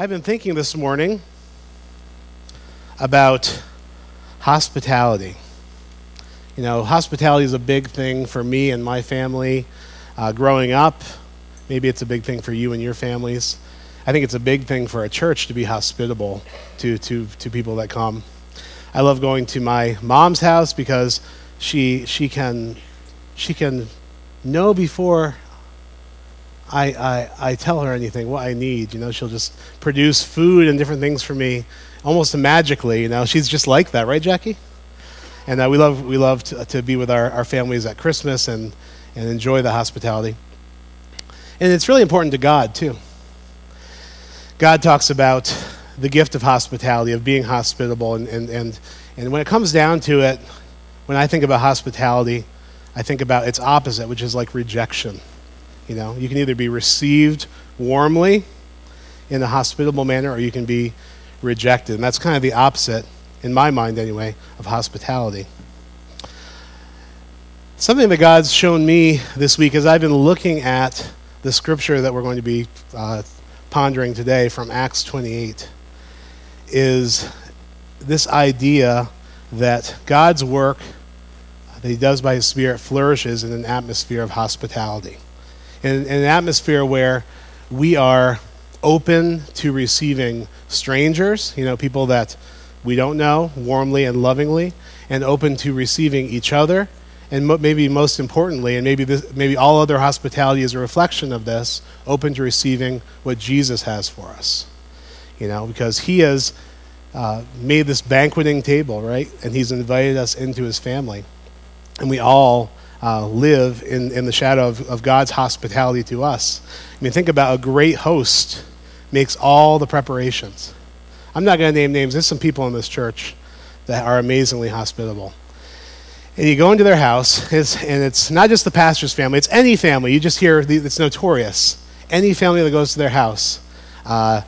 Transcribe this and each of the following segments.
I've been thinking this morning about hospitality. You know, hospitality is a big thing for me and my family uh, growing up. Maybe it's a big thing for you and your families. I think it's a big thing for a church to be hospitable to, to, to people that come. I love going to my mom's house because she, she, can, she can know before I, I, I tell her anything, what I need. You know, she'll just produce food and different things for me almost magically. You know, she's just like that, right, Jackie? And uh, we love, we love to, to be with our, our families at Christmas and, and enjoy the hospitality. And it's really important to God, too. God talks about the gift of hospitality, of being hospitable. And, and, and, and when it comes down to it, when I think about hospitality, I think about its opposite, which is like rejection. You know, you can either be received warmly in a hospitable manner or you can be rejected. And that's kind of the opposite, in my mind anyway, of hospitality. Something that God's shown me this week as I've been looking at the scripture that we're going to be uh, pondering today from Acts 28 is this idea that God's work that He does by His Spirit flourishes in an atmosphere of hospitality in, in an atmosphere where we are open to receiving strangers, you know, people that we don't know, warmly and lovingly, and open to receiving each other. And mo- maybe most importantly, and maybe, this, maybe all other hospitality is a reflection of this, open to receiving what Jesus has for us. You know, because he has uh, made this banqueting table, right? And he's invited us into his family. And we all uh, live in, in the shadow of, of God's hospitality to us. I mean, think about a great host makes all the preparations. I'm not going to name names. There's some people in this church that are amazingly hospitable. And you go into their house, it's, and it's not just the pastor's family, it's any family. You just hear the, it's notorious. Any family that goes to their house, uh,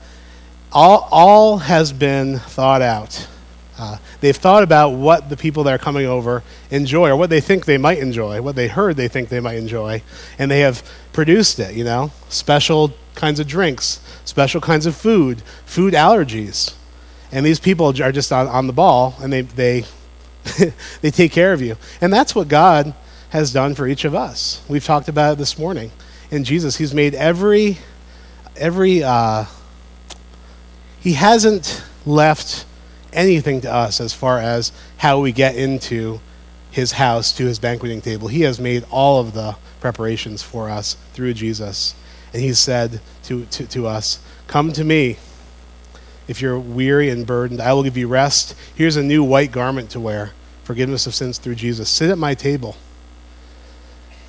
all, all has been thought out. Uh, they've thought about what the people that are coming over enjoy or what they think they might enjoy, what they heard they think they might enjoy, and they have produced it, you know? Special kinds of drinks, special kinds of food, food allergies. And these people are just on, on the ball and they, they, they take care of you. And that's what God has done for each of us. We've talked about it this morning. In Jesus, He's made every, every, uh, He hasn't left anything to us as far as how we get into his house to his banqueting table. He has made all of the preparations for us through Jesus. And he said to, to, to us, Come to me. If you're weary and burdened, I will give you rest. Here's a new white garment to wear forgiveness of sins through Jesus. Sit at my table,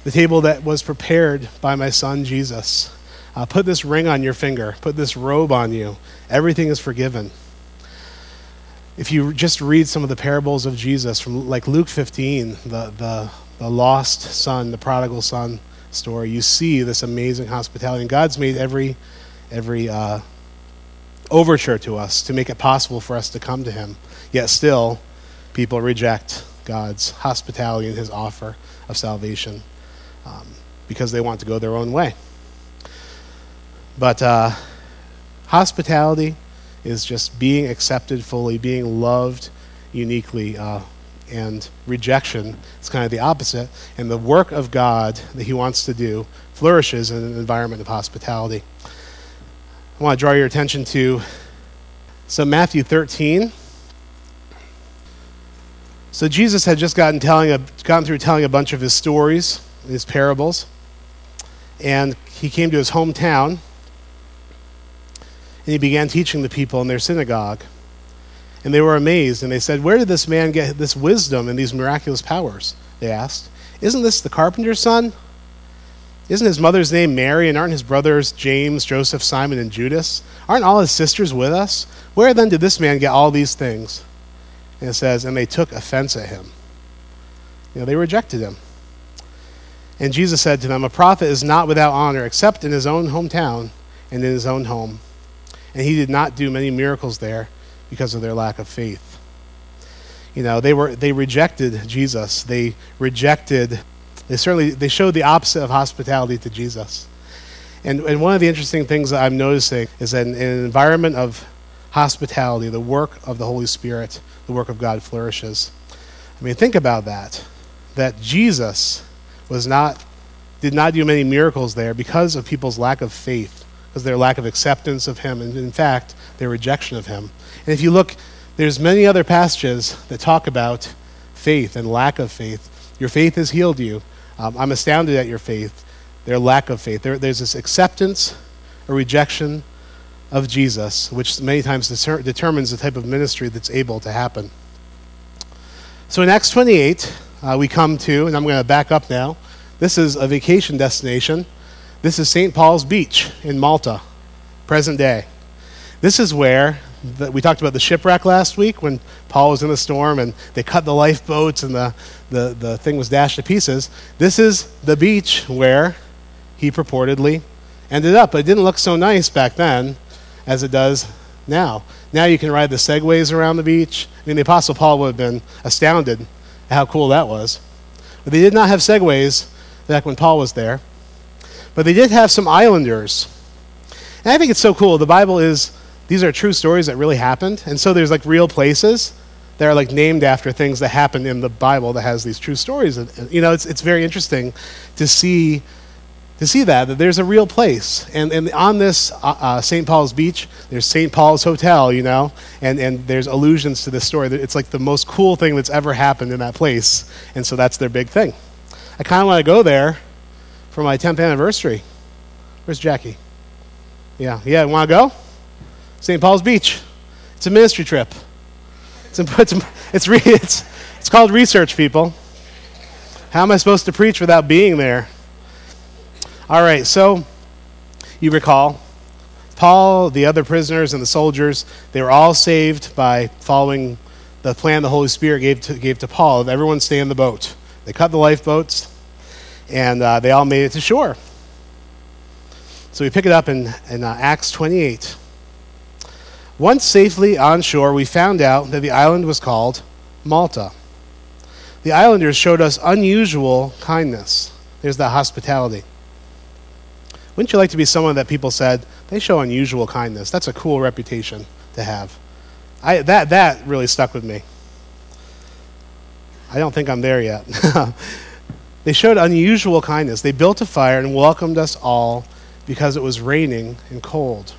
the table that was prepared by my son Jesus. Uh, put this ring on your finger, put this robe on you. Everything is forgiven if you just read some of the parables of Jesus from like Luke 15, the, the, the lost son, the prodigal son story, you see this amazing hospitality. And God's made every, every uh, overture to us to make it possible for us to come to Him. Yet still, people reject God's hospitality and His offer of salvation um, because they want to go their own way. But uh, hospitality is just being accepted fully, being loved uniquely, uh, and rejection is kind of the opposite. And the work of God that He wants to do flourishes in an environment of hospitality. I want to draw your attention to so Matthew 13. So Jesus had just gotten telling a, gotten through telling a bunch of his stories, his parables, and he came to his hometown and he began teaching the people in their synagogue. And they were amazed, and they said, Where did this man get this wisdom and these miraculous powers? They asked. Isn't this the carpenter's son? Isn't his mother's name Mary, and aren't his brothers James, Joseph, Simon, and Judas? Aren't all his sisters with us? Where then did this man get all these things? And it says, And they took offense at him. You know, they rejected him. And Jesus said to them, A prophet is not without honor except in his own hometown and in his own home and he did not do many miracles there because of their lack of faith. You know, they were they rejected Jesus. They rejected they certainly they showed the opposite of hospitality to Jesus. And, and one of the interesting things that I'm noticing is that in, in an environment of hospitality, the work of the Holy Spirit, the work of God flourishes. I mean, think about that. That Jesus was not, did not do many miracles there because of people's lack of faith, because their lack of acceptance of Him, and in fact, their rejection of Him. And if you look, there's many other passages that talk about faith and lack of faith. Your faith has healed you. Um, I'm astounded at your faith, their lack of faith. There, there's this acceptance or rejection of Jesus, which many times deter- determines the type of ministry that's able to happen. So in Acts 28, uh, we come to, and I'm going to back up now. This is a vacation destination. This is St. Paul's Beach in Malta, present day. This is where the, we talked about the shipwreck last week when Paul was in the storm and they cut the lifeboats and the, the, the thing was dashed to pieces. This is the beach where he purportedly ended up. But it didn't look so nice back then as it does now. Now you can ride the segways around the beach. I mean, the Apostle Paul would have been astounded at how cool that was. But they did not have segways back when Paul was there. But they did have some islanders. And I think it's so cool. The Bible is, these are true stories that really happened. And so there's like real places that are like named after things that happened in the Bible that has these true stories. And, you know, it's, it's very interesting to see to see that, that there's a real place. And, and on this uh, uh, St. Paul's Beach, there's St. Paul's Hotel, you know, and, and there's allusions to this story. It's like the most cool thing that's ever happened in that place. And so that's their big thing. I kind of want to go there for my 10th anniversary. Where's Jackie? Yeah, yeah, want to go? St. Paul's Beach. It's a ministry trip. It's, it's, it's, it's, it's called research, people. How am I supposed to preach without being there? All right, so you recall Paul, the other prisoners, and the soldiers, they were all saved by following the plan the Holy Spirit gave to, gave to Paul of everyone stay in the boat. They cut the lifeboats, and uh, they all made it to shore. So we pick it up in, in uh, Acts 28. Once safely on shore, we found out that the island was called Malta. The islanders showed us unusual kindness. There's that hospitality. Wouldn't you like to be someone that people said, they show unusual kindness? That's a cool reputation to have. I, that, that really stuck with me. I don't think I'm there yet. they showed unusual kindness. They built a fire and welcomed us all because it was raining and cold.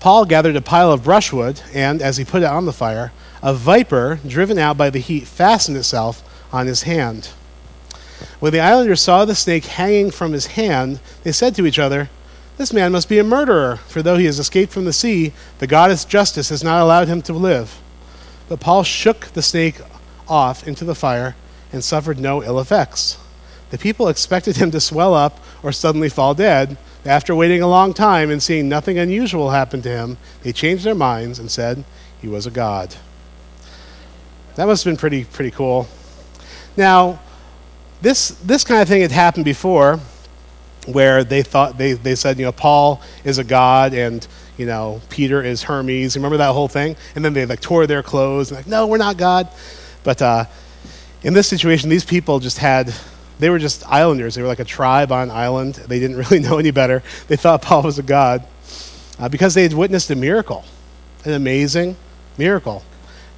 Paul gathered a pile of brushwood, and as he put it on the fire, a viper, driven out by the heat, fastened itself on his hand. When the islanders saw the snake hanging from his hand, they said to each other, This man must be a murderer, for though he has escaped from the sea, the goddess Justice has not allowed him to live. But Paul shook the snake off into the fire and suffered no ill effects. The people expected him to swell up or suddenly fall dead. After waiting a long time and seeing nothing unusual happen to him, they changed their minds and said he was a god. That must have been pretty, pretty cool. Now, this, this kind of thing had happened before where they thought they, they said you know paul is a god and you know peter is hermes remember that whole thing and then they like tore their clothes and like no we're not god but uh, in this situation these people just had they were just islanders they were like a tribe on an island they didn't really know any better they thought paul was a god uh, because they had witnessed a miracle an amazing miracle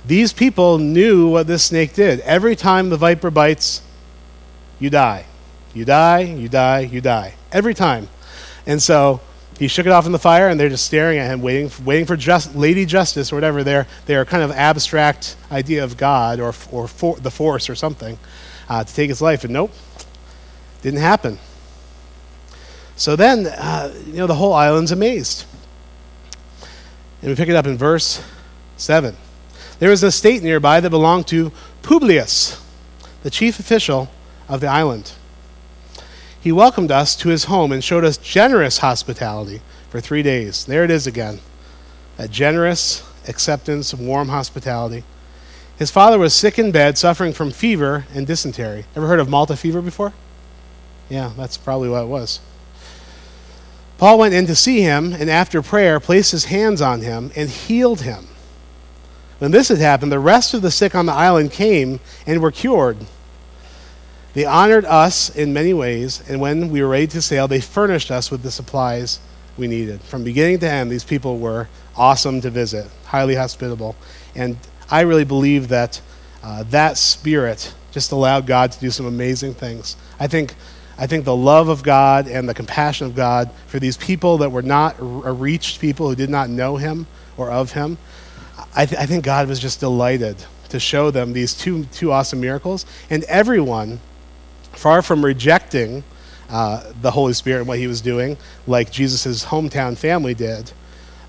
these people knew what this snake did every time the viper bites you die. You die, you die, you die. Every time. And so he shook it off in the fire, and they're just staring at him, waiting, waiting for just, Lady Justice or whatever their, their kind of abstract idea of God or, or for, the force or something uh, to take his life. And nope, didn't happen. So then, uh, you know, the whole island's amazed. And we pick it up in verse 7. There was an estate nearby that belonged to Publius, the chief official of the island. He welcomed us to his home and showed us generous hospitality for three days. There it is again that generous acceptance, of warm hospitality. His father was sick in bed, suffering from fever and dysentery. Ever heard of Malta fever before? Yeah, that's probably what it was. Paul went in to see him, and after prayer, placed his hands on him and healed him. When this had happened, the rest of the sick on the island came and were cured. They honored us in many ways, and when we were ready to sail, they furnished us with the supplies we needed. From beginning to end, these people were awesome to visit, highly hospitable. And I really believe that uh, that spirit just allowed God to do some amazing things. I think, I think the love of God and the compassion of God for these people that were not reached people who did not know Him or of Him, I, th- I think God was just delighted to show them these two, two awesome miracles. And everyone, far from rejecting uh, the Holy Spirit and what He was doing, like Jesus' hometown family did,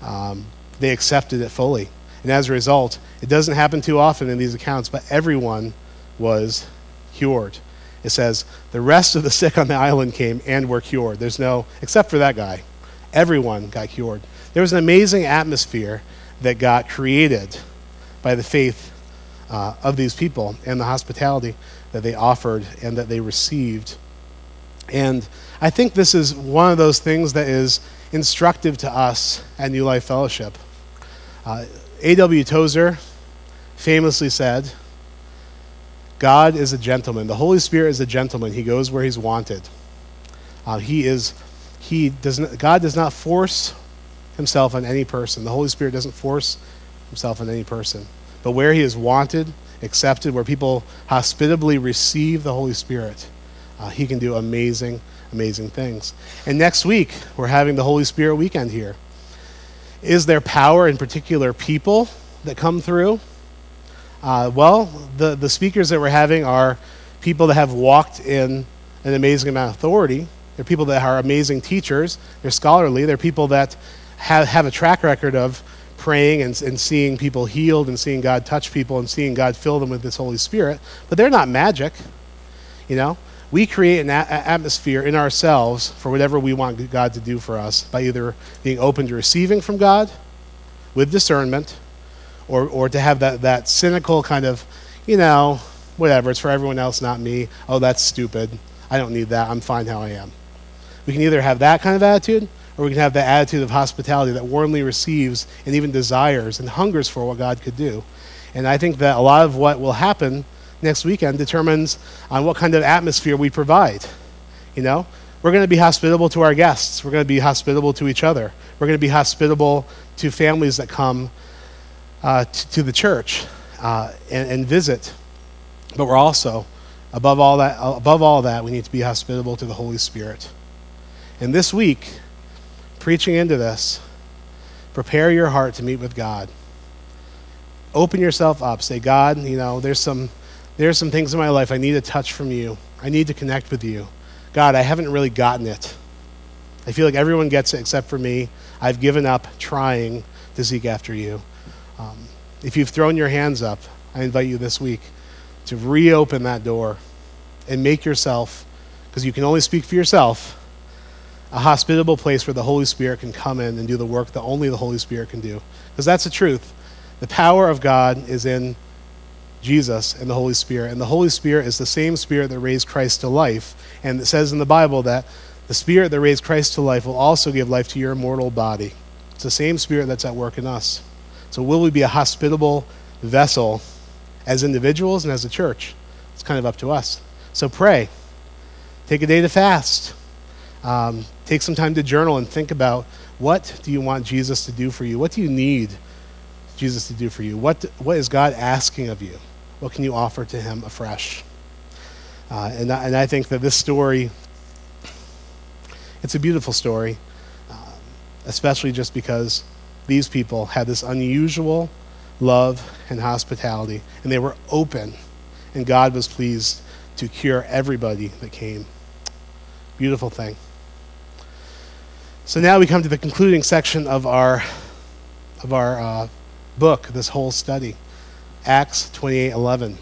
um, they accepted it fully. And as a result, it doesn't happen too often in these accounts, but everyone was cured. It says, the rest of the sick on the island came and were cured. There's no, except for that guy. Everyone got cured. There was an amazing atmosphere that got created by the faith uh, of these people and the hospitality that they offered and that they received. And I think this is one of those things that is instructive to us at New Life Fellowship. Uh, A.W. Tozer famously said, God is a gentleman. The Holy Spirit is a gentleman. He goes where he's wanted. Uh, he is, he does not, God does not force himself on any person. The Holy Spirit doesn't force himself on any person. But where he is wanted, accepted, where people hospitably receive the Holy Spirit, uh, he can do amazing, amazing things. And next week, we're having the Holy Spirit weekend here. Is there power in particular people that come through? Uh, well, the, the speakers that we're having are people that have walked in an amazing amount of authority. They're people that are amazing teachers. They're scholarly. They're people that have, have a track record of praying and, and seeing people healed and seeing God touch people and seeing God fill them with His Holy Spirit. But they're not magic. You know, we create an a- atmosphere in ourselves for whatever we want God to do for us by either being open to receiving from God with discernment or, or to have that, that cynical kind of, you know, whatever, it's for everyone else, not me. Oh, that's stupid. I don't need that. I'm fine how I am. We can either have that kind of attitude or we can have that attitude of hospitality that warmly receives and even desires and hungers for what God could do. And I think that a lot of what will happen next weekend determines on what kind of atmosphere we provide. You know, we're going to be hospitable to our guests. We're going to be hospitable to each other. We're going to be hospitable to families that come uh, to, to, the church uh, and, and, visit. But we're also, above all that, above all that, we need to be hospitable to the Holy Spirit. And this week, preaching into this, prepare your heart to meet with God. Open yourself up. Say, God, you know, there's some, there's some things in my life I need a touch from you. I need to connect with you. God, I haven't really gotten it. I feel like everyone gets it except for me. I've given up trying to seek after you. Um, if you've thrown your hands up, I invite you this week to reopen that door and make yourself, because you can only speak for yourself, a hospitable place where the Holy Spirit can come in and do the work that only the Holy Spirit can do. Because that's the truth. The power of God is in Jesus and the Holy Spirit. And the Holy Spirit is the same Spirit that raised Christ to life. And it says in the Bible that the Spirit that raised Christ to life will also give life to your mortal body. It's the same Spirit that's at work in us. So, will we be a hospitable vessel as individuals and as a church? It's kind of up to us. So, pray. Take a day to fast. Um, take some time to journal and think about what do you want Jesus to do for you? What do you need Jesus to do for you? What, what is God asking of you? What can you offer to him afresh? Uh, and, I, and I think that this story, it's a beautiful story, uh, especially just because these people had this unusual love and hospitality, and they were open, and God was pleased to cure everybody that came. Beautiful thing. So now we come to the concluding section of our of our uh, book, this whole study, Acts twenty eight eleven.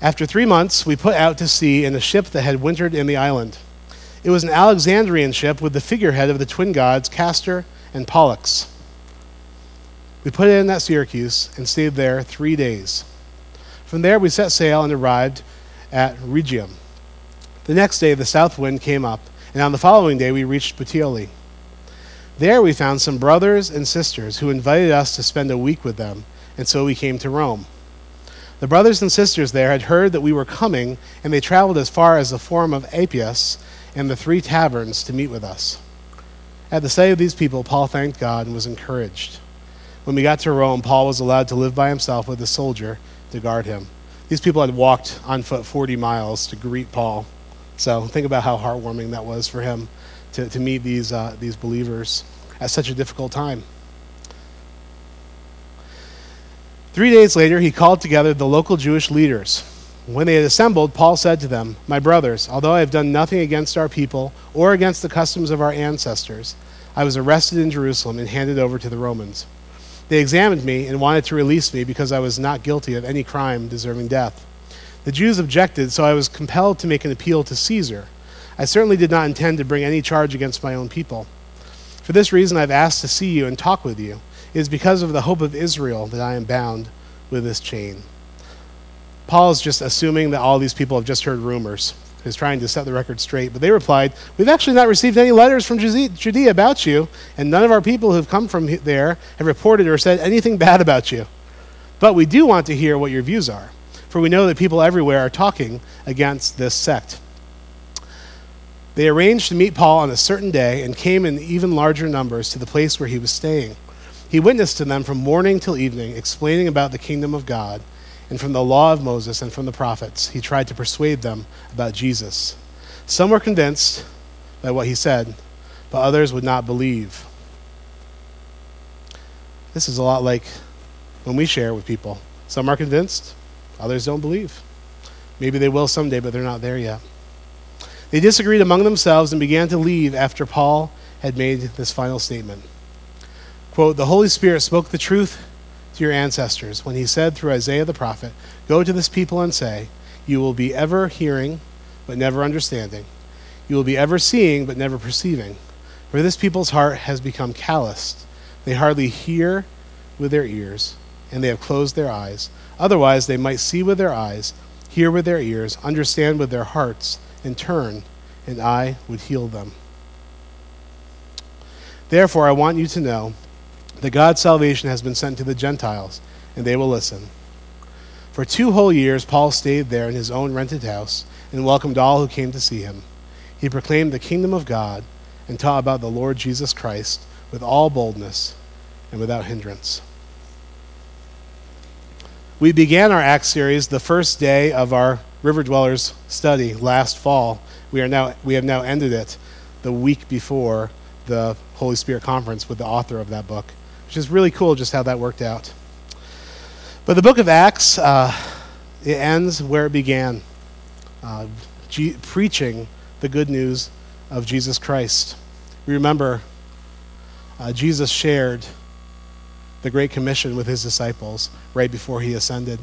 After three months, we put out to sea in a ship that had wintered in the island. It was an Alexandrian ship with the figurehead of the twin gods, Castor and Pollux. We put it in at Syracuse and stayed there three days. From there, we set sail and arrived at Rhegium. The next day, the south wind came up and on the following day we reached Puteoli. There we found some brothers and sisters who invited us to spend a week with them, and so we came to Rome. The brothers and sisters there had heard that we were coming, and they traveled as far as the Forum of Appius and the three taverns to meet with us. At the sight of these people, Paul thanked God and was encouraged. When we got to Rome, Paul was allowed to live by himself with a soldier to guard him. These people had walked on foot 40 miles to greet Paul. So think about how heartwarming that was for him to, to meet these, uh, these believers at such a difficult time. Three days later, he called together the local Jewish leaders. When they had assembled, Paul said to them, My brothers, although I have done nothing against our people or against the customs of our ancestors, I was arrested in Jerusalem and handed over to the Romans. They examined me and wanted to release me because I was not guilty of any crime deserving death. The Jews objected, so I was compelled to make an appeal to Caesar. I certainly did not intend to bring any charge against my own people. For this reason, I've asked to see you and talk with you it is because of the hope of Israel that I am bound with this chain. Paul is just assuming that all these people have just heard rumors. He's trying to set the record straight. But they replied, We've actually not received any letters from Judea about you, and none of our people who have come from there have reported or said anything bad about you. But we do want to hear what your views are, for we know that people everywhere are talking against this sect. They arranged to meet Paul on a certain day and came in even larger numbers to the place where he was staying. He witnessed to them from morning till evening, explaining about the kingdom of God, and from the law of Moses and from the prophets. He tried to persuade them about Jesus. Some were convinced by what he said, but others would not believe. This is a lot like when we share with people. Some are convinced, others don't believe. Maybe they will someday, but they're not there yet. They disagreed among themselves and began to leave after Paul had made this final statement. Quote, the Holy Spirit spoke the truth to your ancestors when he said through Isaiah the prophet, Go to this people and say, You will be ever hearing, but never understanding. You will be ever seeing, but never perceiving. For this people's heart has become calloused. They hardly hear with their ears, and they have closed their eyes. Otherwise, they might see with their eyes, hear with their ears, understand with their hearts, and turn, and I would heal them. Therefore, I want you to know that God's salvation has been sent to the Gentiles, and they will listen. For two whole years, Paul stayed there in his own rented house and welcomed all who came to see him. He proclaimed the kingdom of God and taught about the Lord Jesus Christ with all boldness and without hindrance. We began our Acts series the first day of our River Dwellers study last fall. We, are now, we have now ended it the week before the Holy Spirit conference with the author of that book which is really cool just how that worked out. But the book of Acts, uh, it ends where it began, uh, G- preaching the good news of Jesus Christ. Remember uh, Jesus shared the Great Commission with his disciples right before he ascended.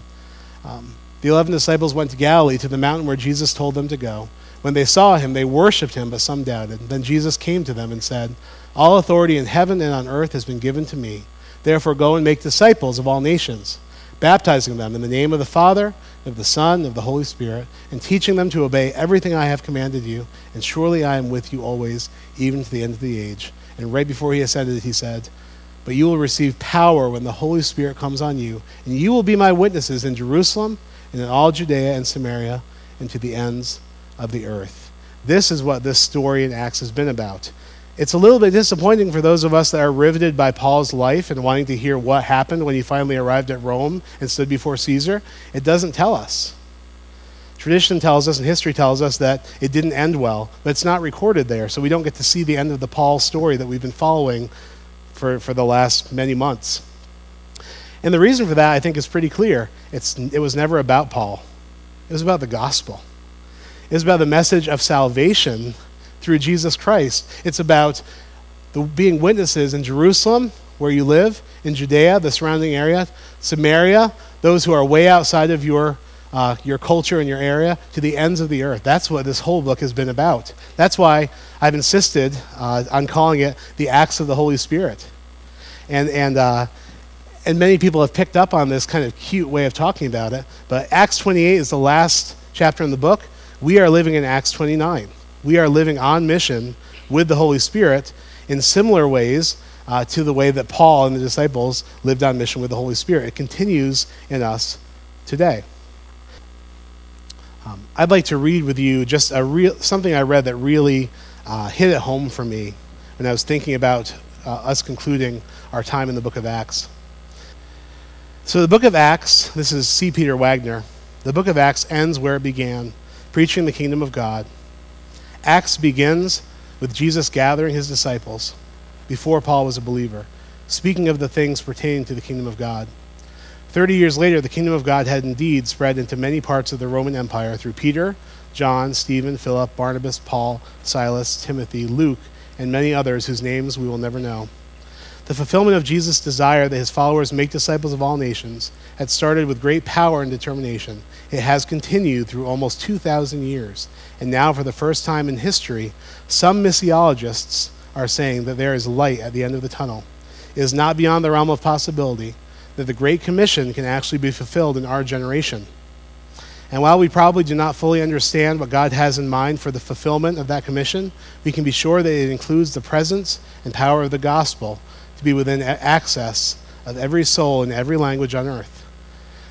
Um, the eleven disciples went to Galilee to the mountain where Jesus told them to go. When they saw him, they worshipped him, but some doubted. Then Jesus came to them and said, All authority in heaven and on earth has been given to me. Therefore, go and make disciples of all nations, baptizing them in the name of the Father, of the Son, of the Holy Spirit, and teaching them to obey everything I have commanded you. And surely I am with you always, even to the end of the age. And right before he ascended, he said, But you will receive power when the Holy Spirit comes on you, and you will be my witnesses in Jerusalem and in all Judea and Samaria and to the ends of the earth. This is what this story in Acts has been about. It's a little bit disappointing for those of us that are riveted by Paul's life and wanting to hear what happened when he finally arrived at Rome and stood before Caesar. It doesn't tell us. Tradition tells us and history tells us that it didn't end well, but it's not recorded there, so we don't get to see the end of the Paul story that we've been following for, for the last many months. And the reason for that, I think, is pretty clear. It's, it was never about Paul, it was about the gospel is about the message of salvation through Jesus Christ. It's about the, being witnesses in Jerusalem, where you live, in Judea, the surrounding area, Samaria, those who are way outside of your, uh, your culture and your area, to the ends of the earth. That's what this whole book has been about. That's why I've insisted uh, on calling it the Acts of the Holy Spirit. And, and, uh, and many people have picked up on this kind of cute way of talking about it. But Acts 28 is the last chapter in the book. We are living in Acts 29. We are living on mission with the Holy Spirit in similar ways uh, to the way that Paul and the disciples lived on mission with the Holy Spirit. It continues in us today. Um, I'd like to read with you just a real something I read that really uh, hit it home for me when I was thinking about uh, us concluding our time in the book of Acts. So, the book of Acts, this is C. Peter Wagner, the book of Acts ends where it began, preaching the kingdom of God. Acts begins with Jesus gathering his disciples before Paul was a believer, speaking of the things pertaining to the kingdom of God. Thirty years later, the kingdom of God had indeed spread into many parts of the Roman Empire through Peter, John, Stephen, Philip, Barnabas, Paul, Silas, Timothy, Luke, and many others whose names we will never know. The fulfillment of Jesus' desire that his followers make disciples of all nations had started with great power and determination. It has continued through almost 2,000 years. And now, for the first time in history, some missiologists are saying that there is light at the end of the tunnel. It is not beyond the realm of possibility that the Great Commission can actually be fulfilled in our generation. And while we probably do not fully understand what God has in mind for the fulfillment of that commission, we can be sure that it includes the presence and power of the gospel to be within access of every soul in every language on earth.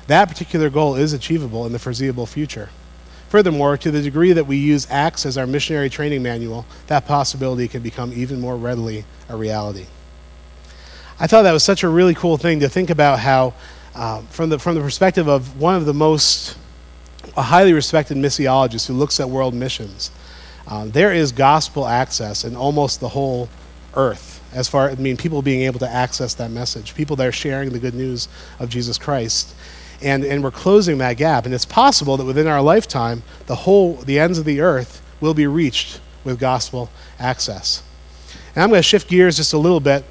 That particular goal is achievable in the foreseeable future. Furthermore, to the degree that we use Acts as our missionary training manual, that possibility can become even more readily a reality. I thought that was such a really cool thing to think about how, uh, from, the, from the perspective of one of the most a highly respected missiologist who looks at world missions, uh, there is gospel access in almost the whole earth. As far, I mean, people being able to access that message, people that are sharing the good news of Jesus Christ, and and we're closing that gap. And it's possible that within our lifetime, the whole, the ends of the earth will be reached with gospel access. And I'm going to shift gears just a little bit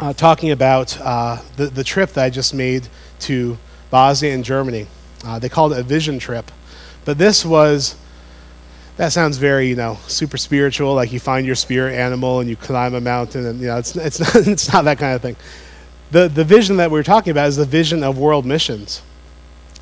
uh, talking about uh, the, the trip that I just made to Bosnia and Germany. Uh, they called it a vision trip. But this was, that sounds very, you know, super spiritual, like you find your spirit animal and you climb a mountain, and, you know, it's, it's, not, it's not that kind of thing. The, the vision that we're talking about is the vision of world missions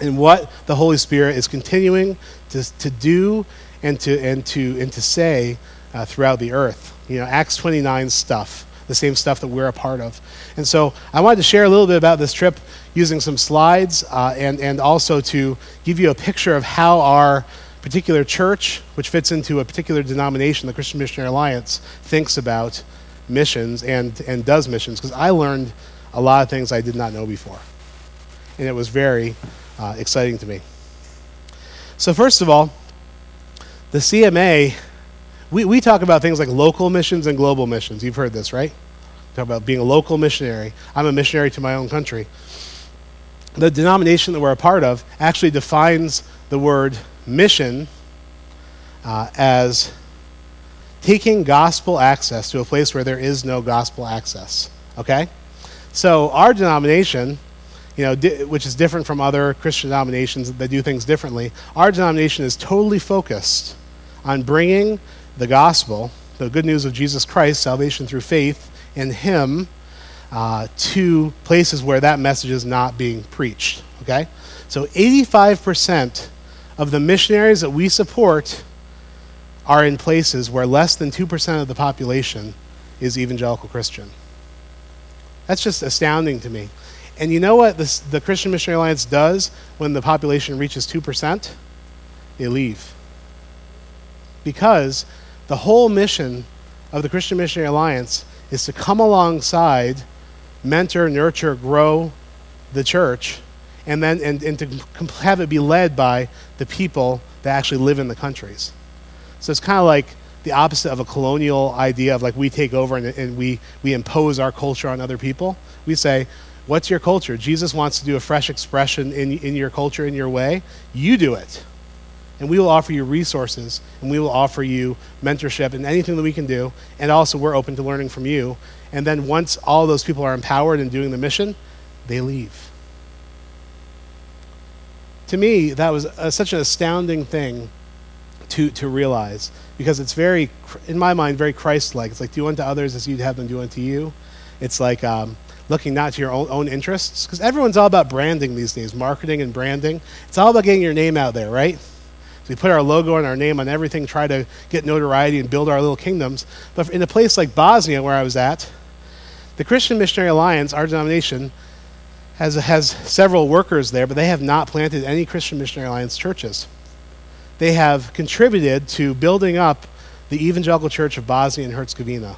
and what the Holy Spirit is continuing to, to do and to, and to, and to say uh, throughout the earth. You know, Acts 29 stuff the same stuff that we're a part of. And so I wanted to share a little bit about this trip using some slides uh, and, and also to give you a picture of how our particular church, which fits into a particular denomination, the Christian Missionary Alliance, thinks about missions and, and does missions. Because I learned a lot of things I did not know before. And it was very uh, exciting to me. So, first of all, the CMA we, we talk about things like local missions and global missions. You've heard this, right? Talk about being a local missionary. I'm a missionary to my own country. The denomination that we're a part of actually defines the word mission uh, as taking gospel access to a place where there is no gospel access. Okay? So our denomination, you know, di- which is different from other Christian denominations that do things differently, our denomination is totally focused on bringing the gospel, the good news of Jesus Christ, salvation through faith in Him, uh, to places where that message is not being preached. Okay? So 85% of the missionaries that we support are in places where less than 2% of the population is evangelical Christian. That's just astounding to me. And you know what this, the Christian Missionary Alliance does when the population reaches 2%? They leave. Because the whole mission of the Christian Missionary Alliance is to come alongside, mentor, nurture, grow the church, and then and, and to have it be led by the people that actually live in the countries. So it's kind of like the opposite of a colonial idea of like we take over and, and we, we impose our culture on other people. We say, What's your culture? Jesus wants to do a fresh expression in, in your culture, in your way. You do it and we will offer you resources and we will offer you mentorship and anything that we can do and also we're open to learning from you and then once all those people are empowered and doing the mission they leave to me that was a, such an astounding thing to, to realize because it's very in my mind very christ-like. It's like do unto others as you'd have them do unto you. It's like um, looking not to your own, own interests because everyone's all about branding these days marketing and branding. It's all about getting your name out there right? We put our logo and our name on everything, try to get notoriety and build our little kingdoms. But in a place like Bosnia, where I was at, the Christian Missionary Alliance, our denomination, has, has several workers there, but they have not planted any Christian Missionary Alliance churches. They have contributed to building up the Evangelical Church of Bosnia and Herzegovina.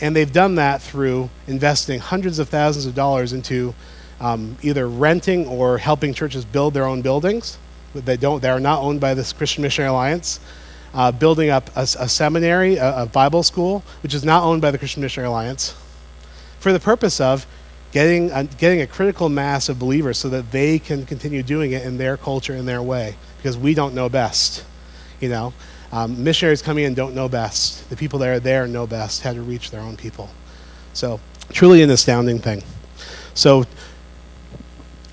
And they've done that through investing hundreds of thousands of dollars into um, either renting or helping churches build their own buildings. They, don't, they are not owned by this Christian Missionary Alliance. Uh, building up a, a seminary, a, a Bible school, which is not owned by the Christian Missionary Alliance, for the purpose of getting a, getting a critical mass of believers so that they can continue doing it in their culture, in their way, because we don't know best. You know, um, missionaries coming in don't know best. The people that are there know best how to reach their own people. So, truly an astounding thing. So,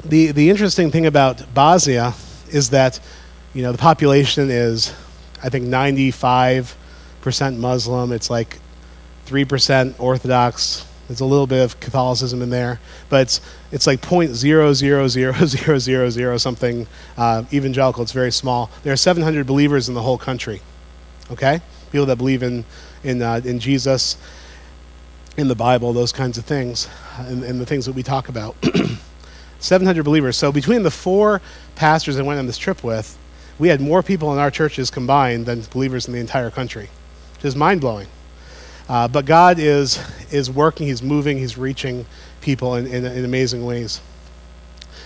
the the interesting thing about Bosnia is that, you know, the population is, I think, 95 percent Muslim. It's like three percent Orthodox, there's a little bit of Catholicism in there, but it's it's like 0.00000 something uh, evangelical. It's very small. There are 700 believers in the whole country. Okay, people that believe in in uh, in Jesus, in the Bible, those kinds of things, and, and the things that we talk about. 700 believers. So between the four pastors I went on this trip with, we had more people in our churches combined than believers in the entire country, which is mind blowing. Uh, but God is, is working, He's moving, He's reaching people in, in, in amazing ways.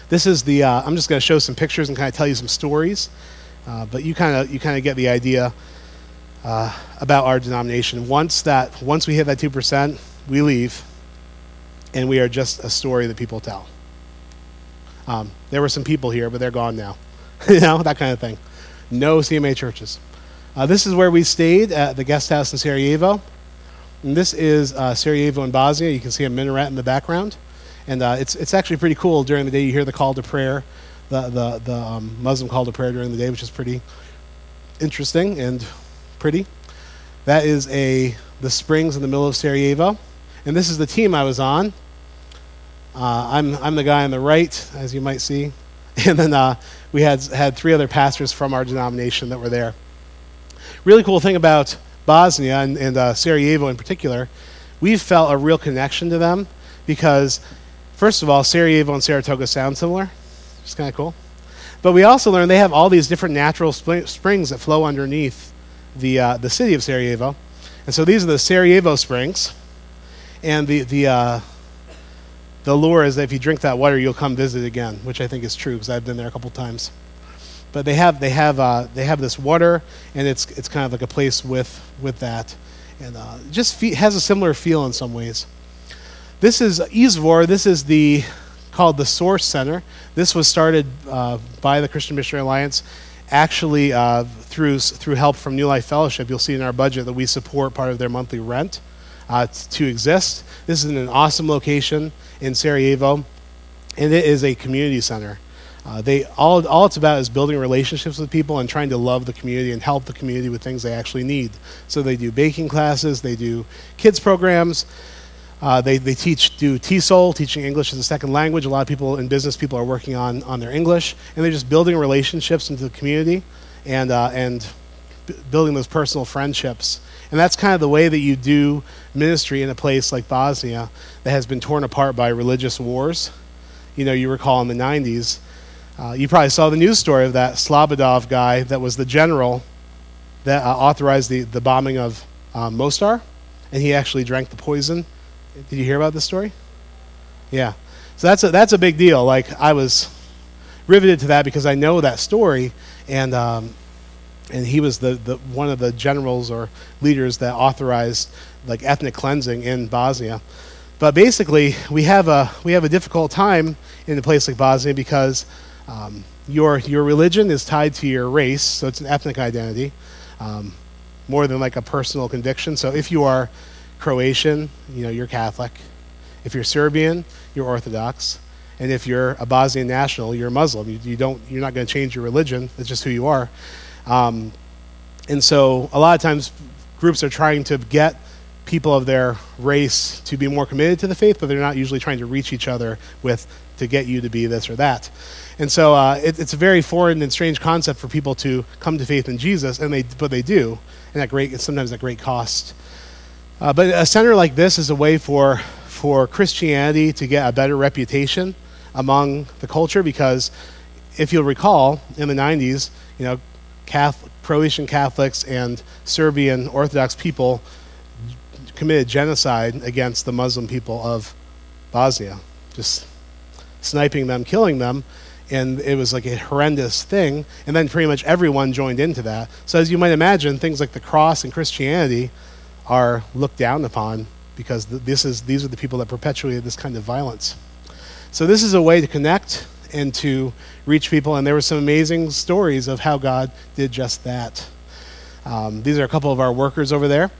This is the, uh, I'm just going to show some pictures and kind of tell you some stories, uh, but you kind of you kind of get the idea uh, about our denomination. Once that, once we hit that 2%, we leave, and we are just a story that people tell. Um, there were some people here, but they're gone now. you know, that kind of thing. No CMA churches. Uh, this is where we stayed at the guest house in Sarajevo. And this is uh, Sarajevo in Bosnia. You can see a minaret in the background. And uh, it's, it's actually pretty cool. During the day, you hear the call to prayer, the, the, the um, Muslim call to prayer during the day, which is pretty interesting and pretty. That is a, the springs in the middle of Sarajevo. And this is the team I was on. Uh, I'm, I'm the guy on the right, as you might see. And then uh, we had, had three other pastors from our denomination that were there. Really cool thing about Bosnia and, and uh, Sarajevo in particular, we've felt a real connection to them because, first of all, Sarajevo and Saratoga sound similar. It's kind of cool. But we also learned they have all these different natural sp- springs that flow underneath the, uh, the city of Sarajevo. And so these are the Sarajevo springs. And the, the, uh, the lure is that if you drink that water, you'll come visit again, which I think is true because I've been there a couple times but they have they have uh, they have this water, and it's it's kind of like a place with with that, and uh, just fe- has a similar feel in some ways. This is Izvor. This is the called the Source Center. This was started uh, by the Christian Missionary Alliance, actually uh, through through help from New Life Fellowship. You'll see in our budget that we support part of their monthly rent uh, to exist. This is in an awesome location in Sarajevo, and it is a community center. Uh, they all, all it's about is building relationships with people and trying to love the community and help the community with things they actually need. So they do baking classes, they do kids programs, uh, they, they teach do TESOL, teaching English as a second language. A lot of people in business people are working on, on their English, and they're just building relationships into the community and uh, and b- building those personal friendships. And that's kind of the way that you do ministry in a place like Bosnia that has been torn apart by religious wars. You know, you recall in the 90s uh, you probably saw the news story of that Slobodov guy that was the general that uh, authorized the, the bombing of uh, Mostar, and he actually drank the poison. Did you hear about this story? Yeah. So that's a, that's a big deal. Like, I was riveted to that because I know that story, and, um, and he was the, the, one of the generals or leaders that authorized like ethnic cleansing in Bosnia. But basically, we have a, we have a difficult time in a place like Bosnia because um, your, your religion is tied to your race, so it's an ethnic identity, um, more than like a personal conviction. So if you are Croatian, you know, you're Catholic. If you're Serbian, you're Orthodox. And if you're a Bosnian national, you're Muslim. You, you don't, you're not going to change your religion. It's just who you are. Um, and so a lot of times groups are trying to get people of their race to be more committed to the faith, but they're not usually trying to reach each other with to get you to be this or that. And so uh, it, it's a very foreign and strange concept for people to come to faith in Jesus, and they, but they do, and at great, sometimes at great cost. Uh, but a center like this is a way for, for Christianity to get a better reputation among the culture because if you'll recall, in the 90s, you know, Catholic, Croatian Catholics and Serbian Orthodox people committed genocide against the Muslim people of Bosnia, just sniping them, killing them, and it was like a horrendous thing. And then pretty much everyone joined into that. So as you might imagine, things like the cross and Christianity are looked down upon because this is these are the people that perpetuated this kind of violence. So this is a way to connect and to reach people. And there were some amazing stories of how God did just that. Um, these are a couple of our workers over there.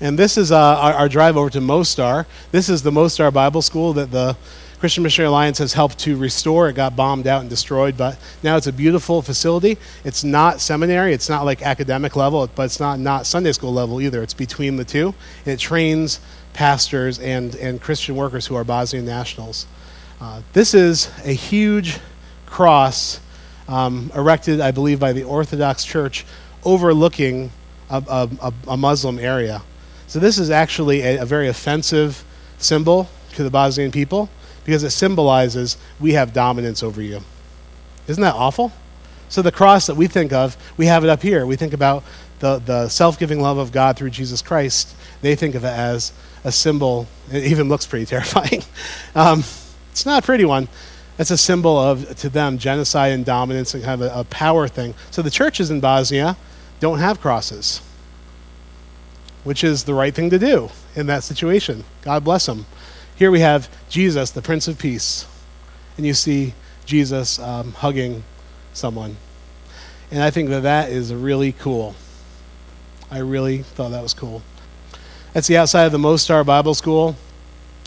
And this is uh, our, our, drive over to Mostar. This is the Mostar Bible School that the Christian Missionary Alliance has helped to restore. It got bombed out and destroyed, but now it's a beautiful facility. It's not seminary, it's not like academic level, but it's not, not Sunday school level either. It's between the two. And it trains pastors and, and Christian workers who are Bosnian nationals. Uh, this is a huge cross um, erected, I believe, by the Orthodox Church overlooking a, a, a Muslim area. So, this is actually a, a very offensive symbol to the Bosnian people because it symbolizes we have dominance over you. Isn't that awful? So, the cross that we think of, we have it up here. We think about the, the self giving love of God through Jesus Christ. They think of it as a symbol. It even looks pretty terrifying. Um, it's not a pretty one. It's a symbol of, to them, genocide and dominance and kind of a, a power thing. So the churches in Bosnia don't have crosses, which is the right thing to do in that situation. God bless them. Here we have Jesus, the Prince of Peace, and you see Jesus um, hugging someone. And I think that that is really cool. I really thought that was cool. That's the outside of the Mostar Bible School.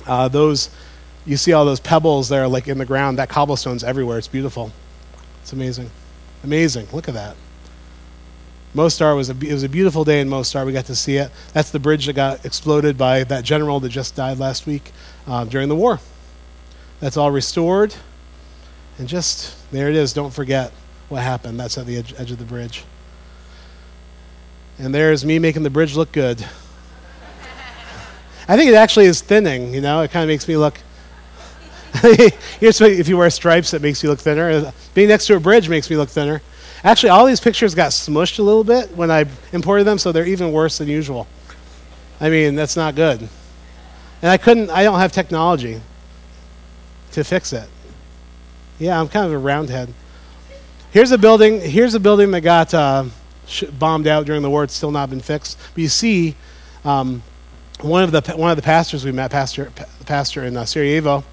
Uh, those you see all those pebbles there like in the ground. That cobblestone's everywhere. It's beautiful. It's amazing. Amazing. Look at that. Mostar was a, it was a beautiful day in Mostar. We got to see it. That's the bridge that got exploded by that general that just died last week uh, during the war. That's all restored. And just there it is. Don't forget what happened. That's at the edge, edge of the bridge. And there's me making the bridge look good. I think it actually is thinning, you know, it kind of makes me look Here's if you wear stripes, it makes you look thinner. Being next to a bridge makes me look thinner. Actually, all these pictures got smushed a little bit when I imported them, so they're even worse than usual. I mean, that's not good. And I couldn't, I don't have technology to fix it. Yeah, I'm kind of a roundhead. Here's a building, here's a building that got uh, sh- bombed out during the war. It's still not been fixed. But you see, um, one of the one of the pastors we met, pastor, pastor in uh, Sarajevo,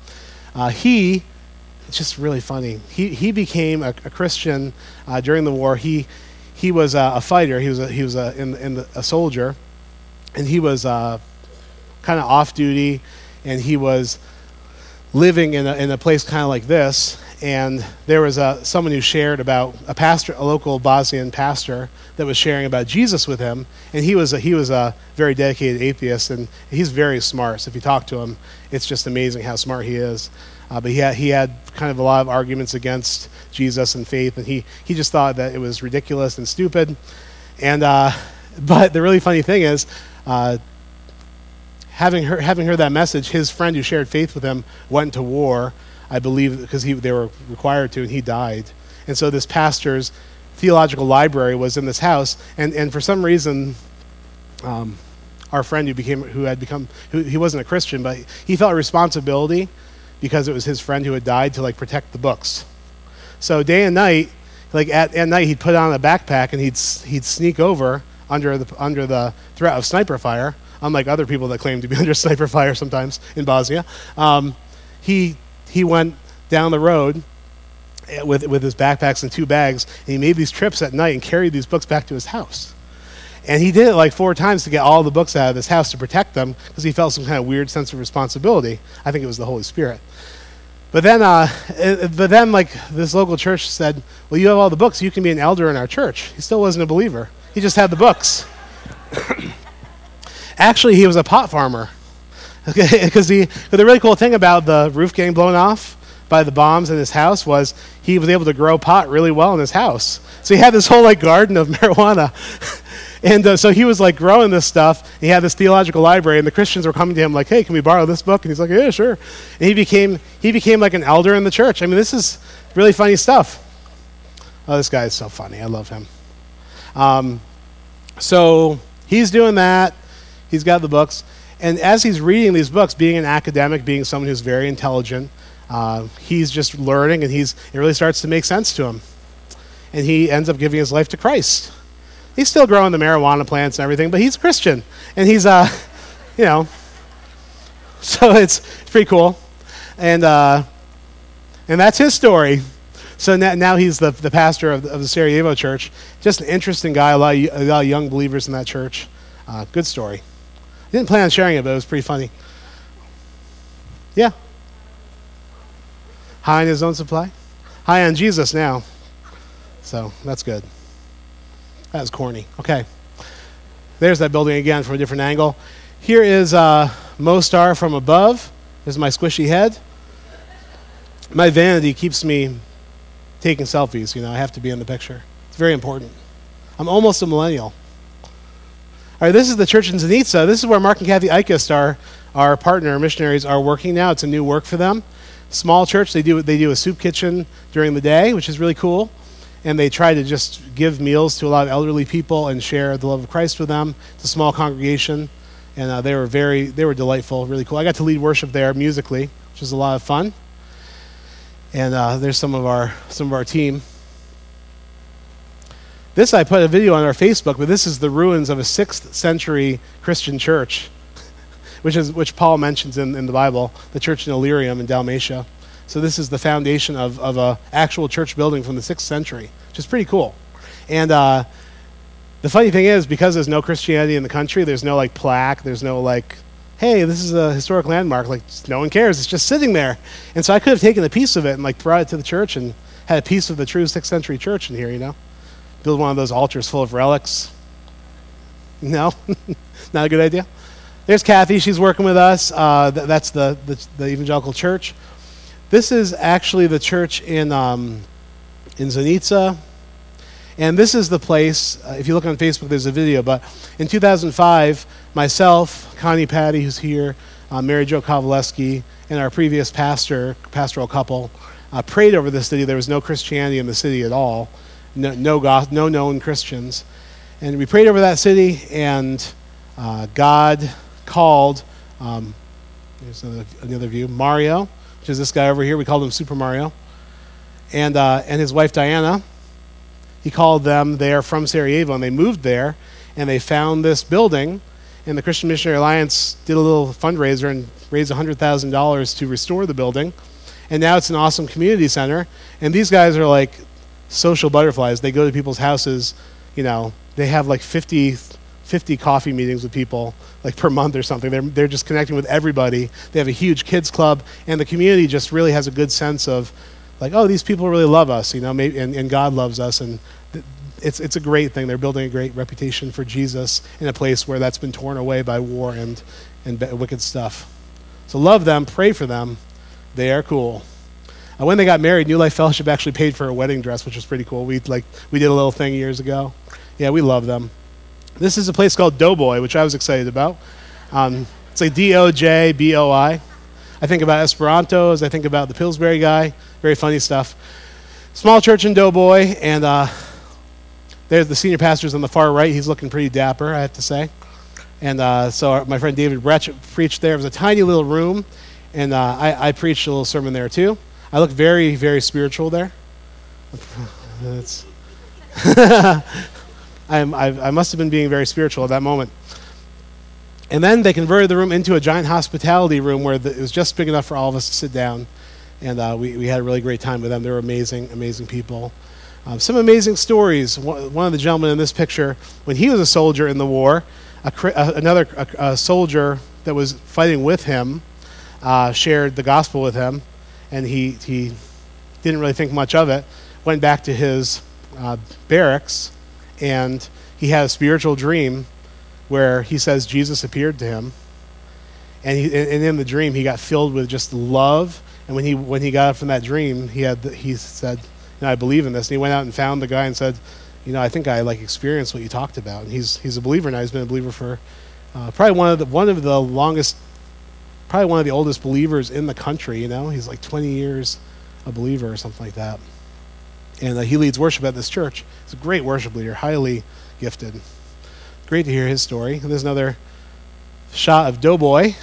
uh, he, it's just really funny. He, he became a, a Christian uh, during the war. He, he was a fighter. He was a, he was a, in, in the, a soldier, and he was uh, kind of off duty, and he was living in a, in a place kind of like this. And there was a, someone who shared about a pastor, a local Bosnian pastor, that was sharing about Jesus with him. And he was a, he was a very dedicated atheist, and he's very smart. So if you talk to him, it's just amazing how smart he is. Uh, but he had, he had kind of a lot of arguments against Jesus and faith, and he, he just thought that it was ridiculous and stupid. And uh, but the really funny thing is, uh, having heard, having heard that message, his friend who shared faith with him went to war, I believe, because they were required to, and he died. And so this pastor's theological library was in this house, and, and for some reason, um, our friend who became who had become who, he wasn't a Christian, but he felt responsibility because it was his friend who had died to like protect the books. So day and night, like at, at night, he'd put on a backpack and he'd he'd sneak over under the under the threat of sniper fire unlike other people that claim to be under sniper fire sometimes in Bosnia. Um, he, he went down the road eh, with, with his backpacks and two bags, and he made these trips at night and carried these books back to his house. And he did it like four times to get all the books out of his house to protect them because he felt some kind of weird sense of responsibility. I think it was the Holy Spirit. But then, uh, eh, but then, like this local church said, "Well, you have all the books. You can be an elder in our church." He still wasn't a believer. He just had the books. Actually, he was a pot farmer. Because the really cool thing about the roof getting blown off by the bombs in his house was he was able to grow pot really well in his house. So he had this whole like garden of marijuana. And uh, so he was like growing this stuff. He had this theological library, and the Christians were coming to him like, "Hey, can we borrow this book?" And he's like, "Yeah, sure." And he became he became like an elder in the church. I mean, this is really funny stuff. Oh, this guy is so funny. I love him. Um, so he's doing that. He's got the books, and as he's reading these books, being an academic, being someone who's very intelligent, uh, he's just learning, and he's it really starts to make sense to him, and he ends up giving his life to Christ he's still growing the marijuana plants and everything, but he's a Christian. And he's, uh, you know, so it's, pretty cool. And, uh, and that's his story. So now, now he's the, the pastor of the, of the Sarajevo church. Just an interesting guy, a lot of, a lot of young believers in that church. Uh, good story. Didn't plan on sharing it, but it was pretty funny. Yeah. High in his own supply. High on Jesus now. So that's good. That was corny. Okay. There's that building again from a different angle. Here is uh, Mostar from above. This is my squishy head. My vanity keeps me taking selfies. You know, I have to be in the picture. It's very important. I'm almost a millennial. All right, this is the church in Zenica. This is where Mark and Kathy Eichest, are, our partner missionaries, are working now. It's a new work for them. Small church. They do they do a soup kitchen during the day, which is really cool and they try to just give meals to a lot of elderly people and share the love of Christ with them. It's a small congregation, and uh, they were very they were delightful, really cool. I got to lead worship there musically, which was a lot of fun. And uh, there's some of our some of our team. This I put a video on our Facebook, but this is the ruins of a sixth century Christian church, which is which Paul mentions in, in the Bible, the church in Illyricum in Dalmatia. So this is the foundation of, of a actual church building from the sixth century, which is pretty cool. And uh, the funny thing is, because there's no Christianity in the country, there's no like plaque, there's no like, hey, this is a historic landmark. Like no one cares. It's just sitting there. And so I could have taken a piece of it and like brought it to the church and had a piece of the true sixth century church in here. You know, build one of those altars full of relics. No, not a good idea. There's Kathy. She's working with us. Uh, th- that's the, the, the evangelical church. This is actually the church in, um, in Zenica. And this is the place, uh, if you look on Facebook, there's a video. But in 2005, myself, Connie Patty, who's here, uh, Mary Jo Kovaleski, and our previous pastor, pastoral couple, uh, prayed over the city. There was no Christianity in the city at all, no, no, no known Christians. And we prayed over that city, and uh, God called, um, here's another, another view, Mario which is this guy over here. We called him Super Mario. And, uh, and his wife Diana. He called them. They are from Sarajevo, and they moved there, and they found this building. And the Christian Missionary Alliance did a little fundraiser and raised $100,000 to restore the building. And now it's an awesome community center. And these guys are like social butterflies. They go to people's houses, you know, they have like 50 50 coffee meetings with people like per month or something. They're, they're just connecting with everybody. They have a huge kids club, and the community just really has a good sense of like, oh, these people really love us, you know, maybe, and, and God loves us, and th- it's, it's a great thing. They're building a great reputation for Jesus in a place where that's been torn away by war and, and wicked stuff. So love them, pray for them. They are cool. Uh, when they got married, New Life Fellowship actually paid for a wedding dress, which was pretty cool. We like we did a little thing years ago. Yeah, we love them. This is a place called Doboj, which I was excited about. Um, it's like D O J B O I. I think about Esperanto as I think about the Pillsbury guy. Very funny stuff. Small church in Doboj, and uh, there's the senior pastor's on the far right. He's looking pretty dapper, I have to say. And uh, so my friend David Brett preached there. It was a tiny little room, and uh, I, I, preached a little sermon there too. I look very, very spiritual there. I'm, i must have been being very spiritual at that moment. And then they converted the room into a giant hospitality room where the, it was just big enough for all of us to sit down. And uh, we, we had a really great time with them. They were amazing, amazing people. Um, some amazing stories. One, of the gentlemen in this picture, when he was a soldier in the war, a, a, another a, soldier that was fighting with him uh, shared the gospel with him, and he, he didn't really think much of it. Went back to his uh, barracks and he had a spiritual dream where he says Jesus appeared to him. And, he, and in the dream, he got filled with just love. And when he, when he got up from that dream, he, had he said, you know, I believe in this. And he went out and found the guy and said, you know, I think I like experienced what you talked about. And he's he's a believer now. He's been a believer for uh, probably one of the one of the longest, probably one of the oldest believers in the country. You know, he's like 20 years a believer or something like that. And uh, he leads worship at this church. He's a great worship leader, highly gifted. Great to hear his story. And there's another shot of Doboj.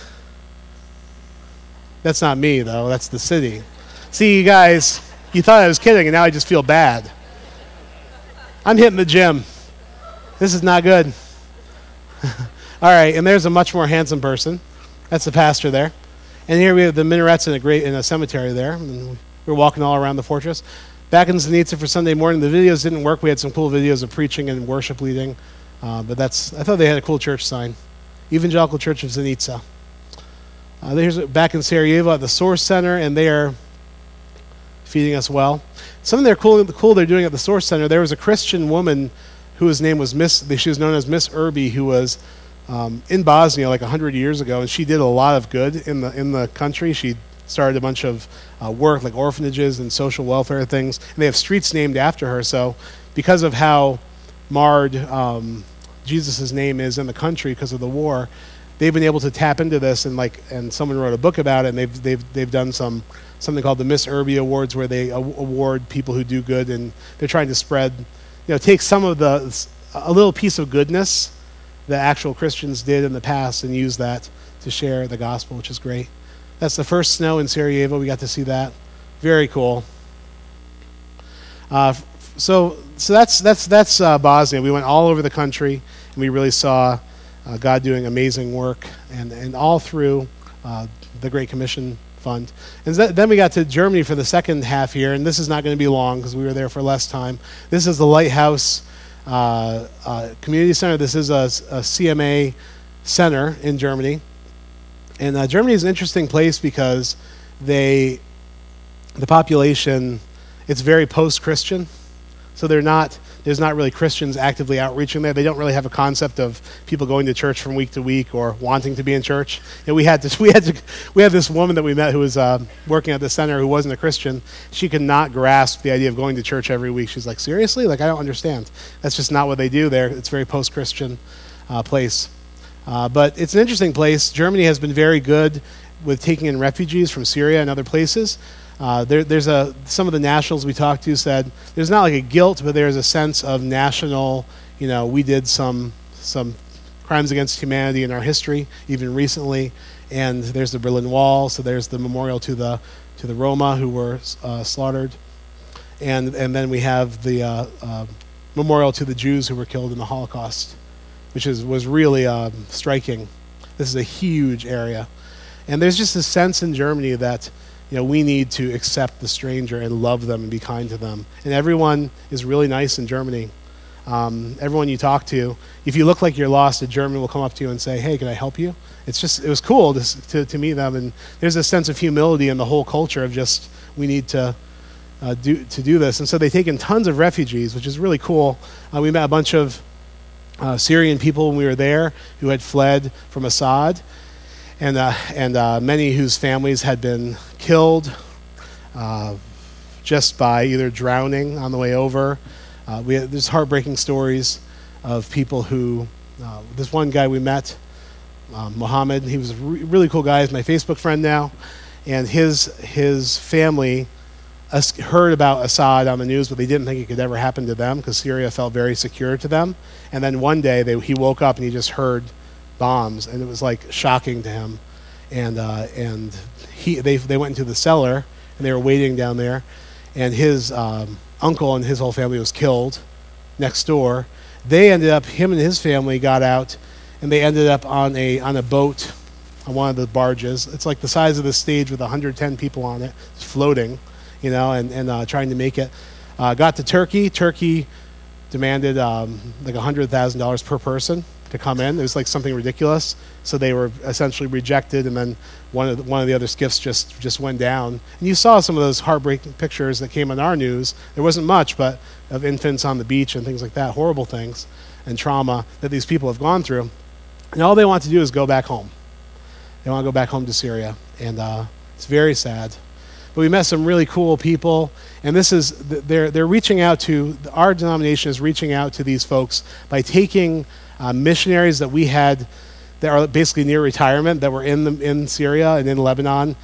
That's not me, though. That's the city. See, you guys, you thought I was kidding, and now I just feel bad. I'm hitting the gym. This is not good. All right, and there's a much more handsome person. That's the pastor there. And here we have the minarets in a great in a cemetery there. And we're walking all around the fortress. Back in Zenica for Sunday morning, the videos didn't work. We had some cool videos of preaching and worship leading, uh, but that's I thought they had a cool church sign, Evangelical Church of Zenica. Uh, there's back in Sarajevo at the Source Center, and they are feeding us well. Something they're cool, cool they're doing at the Source Center. There was a Christian woman whose name was Miss. She was known as Miss Irby, who was um, in Bosnia like 100 years ago, and she did a lot of good in the in the country. She started a bunch of uh, work like orphanages and social welfare things, and they have streets named after her. So, because of how marred um, Jesus' name is in the country because of the war, they've been able to tap into this and like and someone wrote a book about it and they've they've they've done some something called the Miss Irby Awards where they award people who do good and they're trying to spread you know take some of the a little piece of goodness that actual Christians did in the past and use that to share the gospel which is great. That's the first snow in Sarajevo. We got to see that. Very cool. Uh, so so that's that's that's uh, Bosnia. We went all over the country and we really saw uh, God doing amazing work, and, and all through uh, the Great Commission Fund. And th- then we got to Germany for the second half here, and this is not going to be long because we were there for less time. This is the Lighthouse uh, uh Community Center. This is a, a, CMA center in Germany. And uh, Germany is an interesting place because they, the population, it's very post Christian. So they're not there's not really Christians actively outreaching there. They don't really have a concept of people going to church from week to week or wanting to be in church. And we had to, we had to, we had this woman that we met who was uh, working at the center who wasn't a Christian. She could not grasp the idea of going to church every week. She's like, seriously? Like I don't understand. That's just not what they do there. It's very post-Christian uh, place. Uh, but it's an interesting place. Germany has been very good with taking in refugees from Syria and other places. Uh, there, there's a some of the nationals we talked to said there's not like a guilt, but there's a sense of national. You know, we did some some crimes against humanity in our history, even recently, and there's the Berlin Wall. So there's the memorial to the to the Roma who were uh, slaughtered, and and then we have the uh, uh memorial to the Jews who were killed in the Holocaust, which is was really um, striking. This is a huge area, and there's just a sense in Germany that you know, we need to accept the stranger and love them and be kind to them. And everyone is really nice in Germany. Um, everyone you talk to, if you look like you're lost, a German will come up to you and say, "Hey, can I help you?" It's just it was cool to to, to meet them, and there's a sense of humility in the whole culture of just we need to uh, do to do this. And so they take in tons of refugees, which is really cool. Uh, we met a bunch of uh, Syrian people when we were there who had fled from Assad, and, uh, and uh, many whose families had been killed uh, just by either drowning on the way over. Uh, we had, there's heartbreaking stories of people who, uh, this one guy we met, Mohammed, he was a re- really cool guy. He's my Facebook friend now. And his, his family heard about Assad on the news, but they didn't think it could ever happen to them because Syria felt very secure to them. And then one day they, he woke up and he just heard bombs, and it was like shocking to him. And uh, and he they they went into the cellar and they were waiting down there, and his um, uncle and his whole family was killed next door. They ended up him and his family got out, and they ended up on a on a boat on one of the barges. It's like the size of the stage with 110 people on it, it's floating, you know, and and uh, trying to make it. Uh, got to Turkey. Turkey demanded um, like $100,000 per person to come in. It was like something ridiculous. So they were essentially rejected, and then one of the, one of the other skiffs just just went down. And you saw some of those heartbreaking pictures that came on our news. There wasn't much, but of infants on the beach and things like that, horrible things and trauma that these people have gone through. And all they want to do is go back home. They want to go back home to Syria, and uh, it's very sad. But we met some really cool people. And this is, they're, they're reaching out to, our denomination is reaching out to these folks by taking uh, missionaries that we had that are basically near retirement that were in, the, in Syria and in Lebanon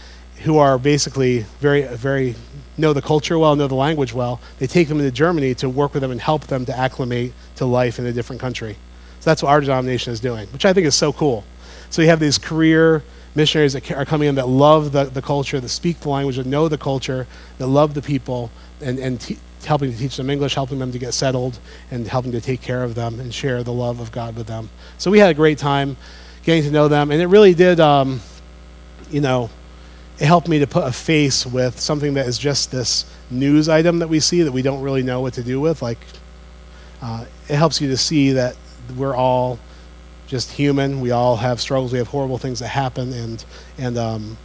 who are basically very, very know the culture well, know the language well. They take them into Germany to work with them and help them to acclimate to life in a different country. So that's what our denomination is doing, which I think is so cool. So you have these career missionaries that are coming in that love the, the culture, that speak the language, that know the culture, that love the people, and, and te- helping to teach them English, helping them to get settled, and helping to take care of them and share the love of God with them. So we had a great time getting to know them, and it really did, um, you know, it helped me to put a face with something that is just this news item that we see that we don't really know what to do with. Like, uh, it helps you to see that we're all just human. We all have struggles. We have horrible things that happen, and and um,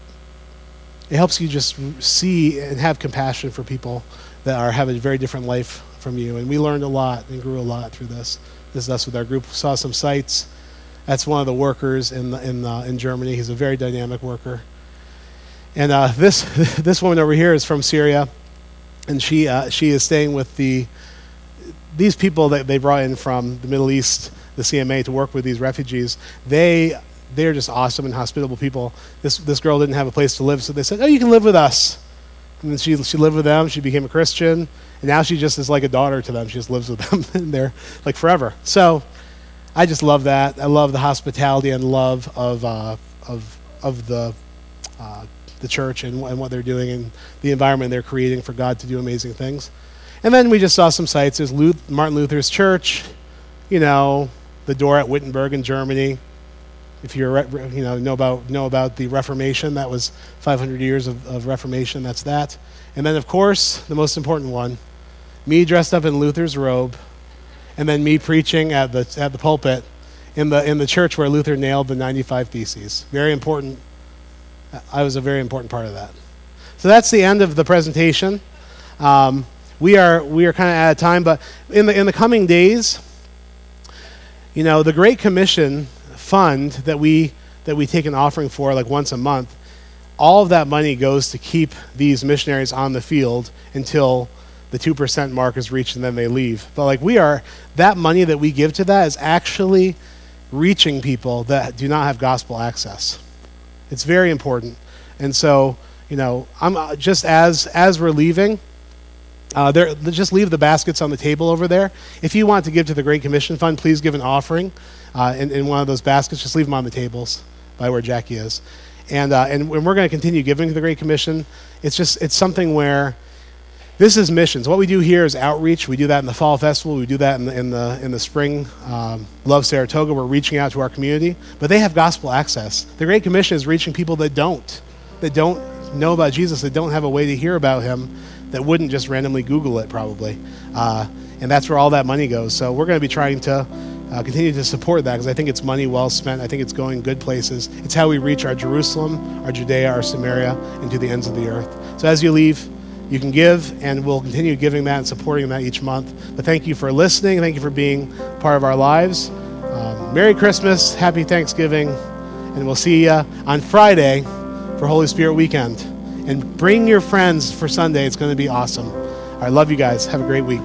it helps you just see and have compassion for people that are have a very different life from you. And we learned a lot and grew a lot through this. This is us with our group. We Saw some sites. That's one of the workers in the, in uh, in Germany. He's a very dynamic worker. And uh, this this woman over here is from Syria, and she uh, she is staying with the these people that they brought in from the Middle East the CMA to work with these refugees, they they're just awesome and hospitable people. This this girl didn't have a place to live, so they said, "Oh, you can live with us." And then she she lived with them. She became a Christian, and now she just is like a daughter to them. She just lives with them, and they're like forever. So, I just love that. I love the hospitality and love of uh, of of the uh, the church and, and what they're doing and the environment they're creating for God to do amazing things. And then we just saw some sites. There's Martin Luther's church, you know, the door at Wittenberg in Germany. If you you know know about know about the Reformation, that was 500 years of, of Reformation. That's that. And then, of course, the most important one, me dressed up in Luther's robe, and then me preaching at the at the pulpit in the in the church where Luther nailed the 95 Theses. Very important. I was a very important part of that. So that's the end of the presentation. Um, we are we are kind of out of time, but in the in the coming days you know, the Great Commission fund that we that we take an offering for like once a month, all of that money goes to keep these missionaries on the field until the 2% mark is reached and then they leave. But like we are that money that we give to that is actually reaching people that do not have gospel access. It's very important. And so, you know, I'm uh, just as as we're leaving, uh, there, just leave the baskets on the table over there. If you want to give to the Great Commission Fund, please give an offering uh, in, in, one of those baskets. Just leave them on the tables by where Jackie is. And, uh, and we're going to continue giving to the Great Commission. It's just it's something where this is missions. What we do here is outreach. We do that in the fall festival. We do that in the in the in the spring. Um, Love Saratoga. We're reaching out to our community, but they have gospel access. The Great Commission is reaching people that don't, that don't know about Jesus, that don't have a way to hear about Him that wouldn't just randomly Google it, probably. Uh, and that's where all that money goes. So we're going to be trying to uh, continue to support that because I think it's money well spent. I think it's going good places. It's how we reach our Jerusalem, our Judea, our Samaria, and to the ends of the earth. So as you leave, you can give, and we'll continue giving that and supporting that each month. But thank you for listening. Thank you for being part of our lives. Um, Merry Christmas, Happy Thanksgiving, and we'll see you on Friday for Holy Spirit Weekend and bring your friends for Sunday. It's going to be awesome. I love you guys. Have a great week.